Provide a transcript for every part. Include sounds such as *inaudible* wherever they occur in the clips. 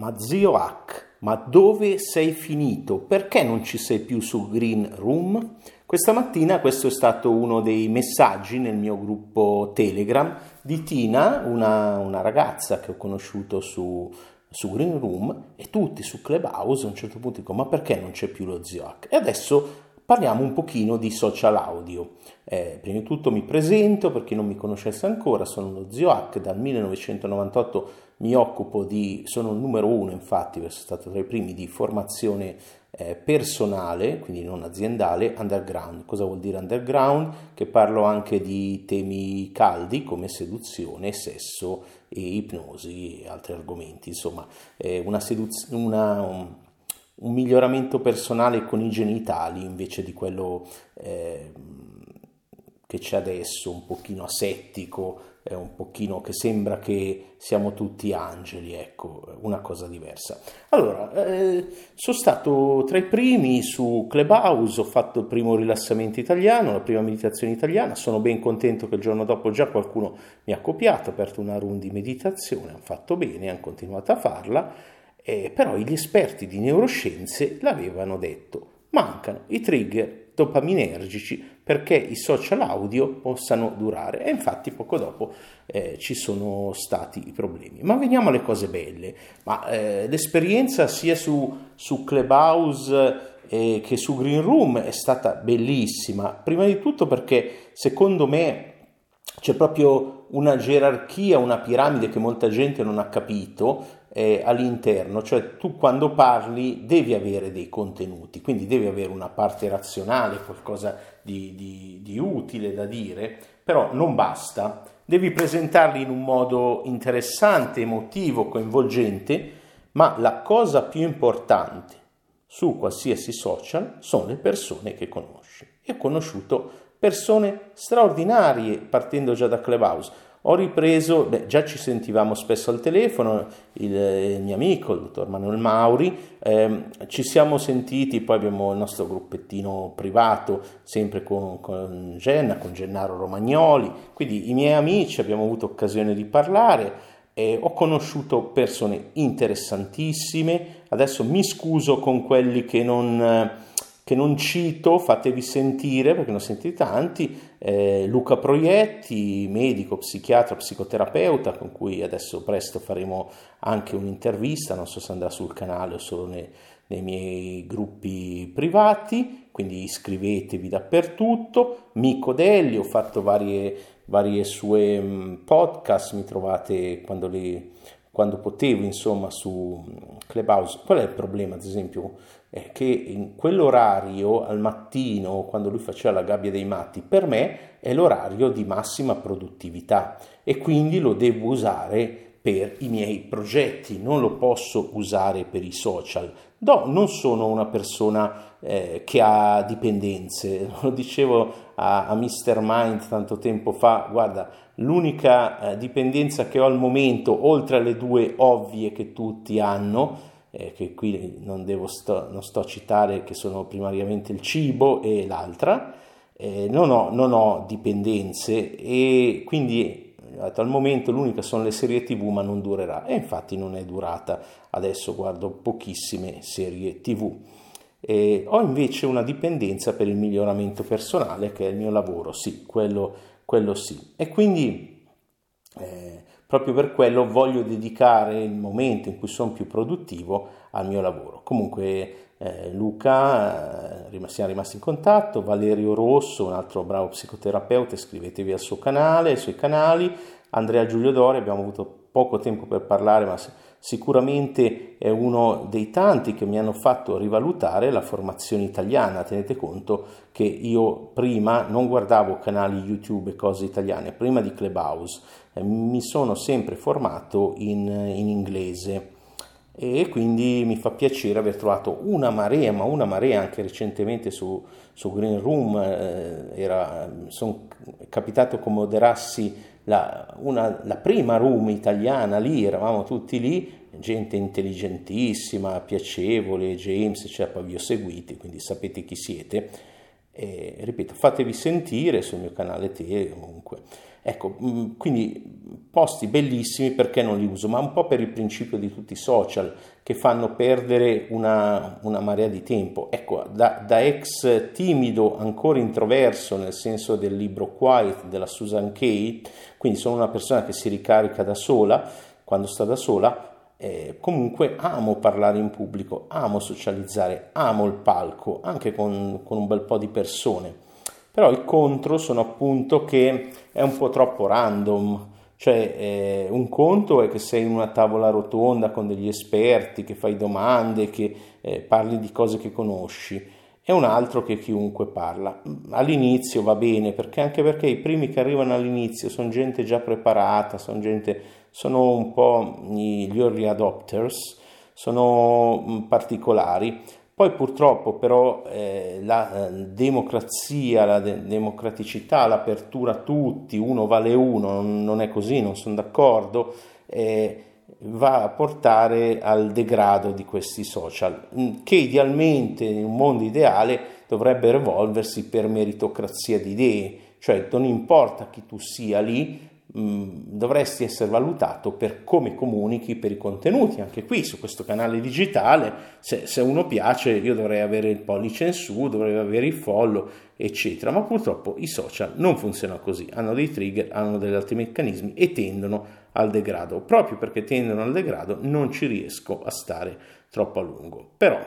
Ma zio Hack, ma dove sei finito? Perché non ci sei più su Green Room? Questa mattina questo è stato uno dei messaggi nel mio gruppo Telegram di Tina, una, una ragazza che ho conosciuto su, su, Green Room e tutti su Clubhouse a un certo punto dicono ma perché non c'è più lo zio Hack? E adesso parliamo un pochino di social audio. Eh, prima di tutto mi presento per chi non mi conoscesse ancora, sono lo zio Hack, dal 1998 mi occupo di, sono il numero uno infatti, sono stato tra i primi di formazione eh, personale, quindi non aziendale, underground. Cosa vuol dire underground? Che parlo anche di temi caldi come seduzione, sesso e ipnosi e altri argomenti, insomma eh, una seduzione. Un, miglioramento personale con i genitali invece di quello eh, che c'è adesso, un pochino asettico, eh, un pochino che sembra che siamo tutti angeli, ecco, una cosa diversa. Allora, eh, sono stato tra i primi su Clubhouse, ho fatto il primo rilassamento italiano, la prima meditazione italiana, sono ben contento che il giorno dopo già qualcuno mi ha copiato, ha aperto una room di meditazione, hanno fatto bene, hanno continuato a farla, eh, però gli esperti di neuroscienze l'avevano detto, mancano i trigger dopaminergici perché i social audio possano durare e infatti poco dopo eh, ci sono stati i problemi. Ma veniamo alle cose belle, Ma, eh, l'esperienza sia su, su Clubhouse eh, che su Green Room è stata bellissima, prima di tutto perché secondo me c'è proprio una gerarchia, una piramide che molta gente non ha capito eh, all'interno, cioè tu quando parli devi avere dei contenuti, quindi devi avere una parte razionale, qualcosa di, di, di utile da dire, però non basta, devi presentarli in un modo interessante, emotivo, coinvolgente, ma la cosa più importante su qualsiasi social sono le persone che conosci. Io ho conosciuto persone straordinarie partendo già da Clubhouse ho ripreso, beh, già ci sentivamo spesso al telefono, il, il mio amico, il dottor Manuel Mauri, eh, ci siamo sentiti, poi abbiamo il nostro gruppettino privato, sempre con, con Genna, con Gennaro Romagnoli, quindi i miei amici abbiamo avuto occasione di parlare. Eh, ho conosciuto persone interessantissime, adesso mi scuso con quelli che non che non cito, fatevi sentire perché ne ho sentiti tanti, eh, Luca Proietti, medico, psichiatra, psicoterapeuta, con cui adesso presto faremo anche un'intervista, non so se andrà sul canale o solo nei, nei miei gruppi privati, quindi iscrivetevi dappertutto, Mico Delli, ho fatto varie, varie sue mm, podcast, mi trovate quando, le, quando potevo insomma su Clubhouse, qual è il problema ad esempio? è che in quell'orario al mattino, quando lui faceva la gabbia dei matti, per me è l'orario di massima produttività e quindi lo devo usare per i miei progetti, non lo posso usare per i social. No, non sono una persona eh, che ha dipendenze, *laughs* lo dicevo a, a Mr. Mind tanto tempo fa, guarda, l'unica eh, dipendenza che ho al momento, oltre alle due ovvie che tutti hanno, eh, che qui non, sto, non, sto, a citare, che sono primariamente il cibo e l'altra, eh, non, ho, non, ho, dipendenze e quindi al momento l'unica sono le serie tv ma non durerà e infatti non è durata, adesso guardo pochissime serie tv. Eh, ho invece una dipendenza per il miglioramento personale che è il mio lavoro, sì, quello, quello sì. E quindi eh, proprio per quello voglio dedicare il momento in cui sono più produttivo al mio lavoro. Comunque eh, Luca, eh, siamo rimasti in contatto, Valerio Rosso, un altro bravo psicoterapeuta, iscrivetevi al suo canale, ai suoi canali, Andrea Giulio Dori, abbiamo avuto poco tempo per parlare, ma sicuramente è uno dei tanti che mi hanno fatto rivalutare la formazione italiana. Tenete conto che io prima non guardavo canali YouTube e cose italiane, prima di Clubhouse, eh, mi sono sempre formato in, in inglese e quindi mi fa piacere aver trovato una marea, ma una marea anche recentemente su, su Green Room, eh, sono capitato che moderassi la, una, la prima room italiana lì, eravamo tutti lì, gente intelligentissima, piacevole, James, cioè vi ho seguiti, quindi sapete chi siete. E, ripeto, fatevi sentire sul mio canale Te comunque. Ecco, mm, quindi posti bellissimi perché non li uso, ma un po' per il principio di tutti i social che fanno perdere una, una marea di tempo. Ecco, da, da, ex timido, ancora introverso, nel senso del libro Quiet della Susan Kay, quindi sono una persona che si ricarica da sola, quando sta da sola, eh, comunque amo parlare in pubblico, amo socializzare, amo il palco, anche con, con un bel po' di persone però i contro sono appunto che è un po' troppo random, cioè eh, un conto è che sei in una tavola rotonda con degli esperti, che fai domande, che eh, parli di cose che conosci, e un altro che chiunque parla. All'inizio va bene, perché anche perché i primi che arrivano all'inizio sono gente già preparata, sono gente, sono un po' gli early adopters, sono mm, particolari. Poi purtroppo però eh, la eh, democrazia, la de- democraticità, l'apertura a tutti, uno vale uno, non, è così, non sono d'accordo, eh, va a portare al degrado di questi social, mm, che idealmente in un mondo ideale dovrebbero evolversi per meritocrazia di idee, cioè non importa chi tu sia lì, dovresti essere valutato per come comunichi per i contenuti. Anche qui su questo canale digitale, se, se uno piace, io dovrei avere il pollice in su, dovrei avere il follow, eccetera. Ma purtroppo i social non funzionano così, hanno dei trigger, hanno degli altri meccanismi e tendono al degrado. Proprio perché tendono al degrado non ci riesco a stare troppo a lungo. Però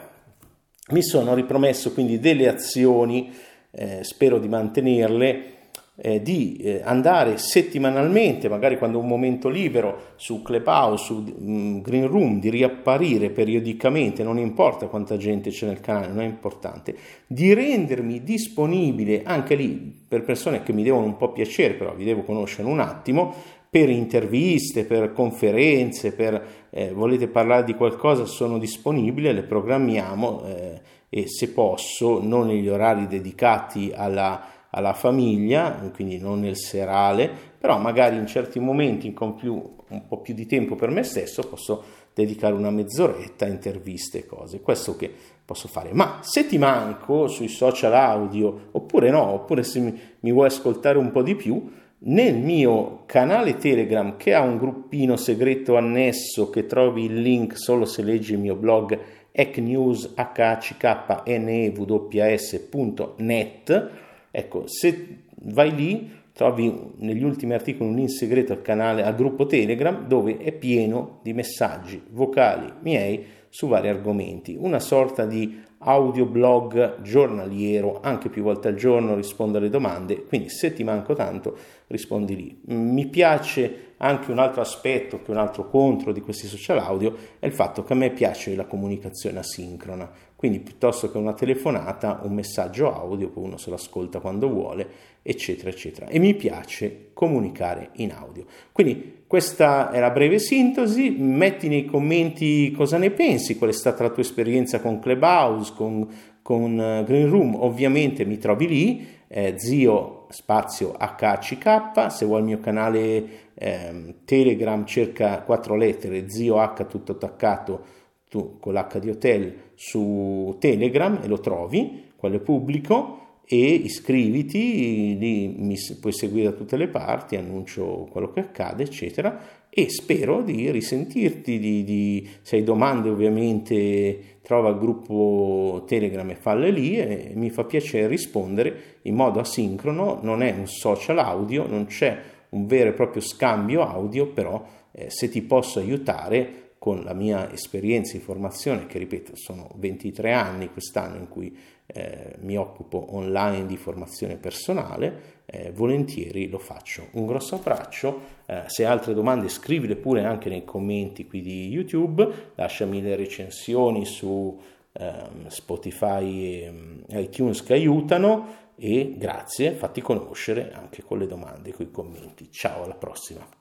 mi sono ripromesso quindi delle azioni, eh, spero di mantenerle eh, di eh, andare settimanalmente, magari quando ho un momento libero, su Clubhouse, su mh, mm, Green Room, di riapparire periodicamente, non importa quanta gente c'è nel canale, non è importante, di rendermi disponibile anche lì per persone che mi devono un po' piacere, però vi devo conoscere un attimo, per interviste, per conferenze, per eh, volete parlare di qualcosa, sono disponibile, le programmiamo eh, e se posso, non negli orari dedicati alla alla famiglia, quindi non nel serale, però magari in certi momenti con più, un po' più di tempo per me stesso posso dedicare una mezz'oretta a interviste cose. Questo che posso fare. Ma se ti manco sui social audio, oppure no, oppure se mi, mi vuoi ascoltare un po' di più, nel mio canale Telegram che ha un gruppino segreto annesso che trovi il link solo se leggi il mio blog hacknewshcknews.net Ecco, se vai lì trovi negli ultimi articoli un link segreto al canale, al gruppo Telegram, dove è pieno di messaggi vocali miei su vari argomenti, una sorta di audioblog giornaliero, anche più volte al giorno rispondo alle domande, quindi se ti manco tanto rispondi lì. Mi piace anche un altro aspetto, che un altro contro di questi social audio, è il fatto che a me piace la comunicazione asincrona, quindi piuttosto che una telefonata, un messaggio audio, poi uno se lo ascolta quando vuole, eccetera, eccetera. E mi piace comunicare in audio. Quindi questa è la breve sintesi, metti nei commenti cosa ne pensi, qual è stata la tua esperienza con Clubhouse, con, con eh, Green Room, ovviamente mi trovi lì, eh, zio spazio HCK, se vuoi il mio canale eh, Telegram cerca quattro lettere, zio H tutto attaccato tu con l'H di hotel su Telegram e lo trovi, quello è pubblico e iscriviti, lì mi puoi seguire da tutte le parti, annuncio quello che accade, eccetera, e spero di risentirti, di, di, se hai domande ovviamente trova il gruppo Telegram e falle lì e mi fa piacere rispondere in modo asincrono, non è un social audio, non c'è un vero e proprio scambio audio, però eh, se ti posso aiutare con la mia esperienza in formazione, che ripeto sono 23 anni quest'anno in cui eh, mi occupo online di formazione personale, eh, volentieri lo faccio. Un grosso abbraccio, eh, se hai altre domande scrivile pure anche nei commenti qui di YouTube, lasciami le recensioni su ehm, Spotify e mm, iTunes che aiutano e grazie, fatti conoscere anche con le domande, con i commenti. Ciao, alla prossima.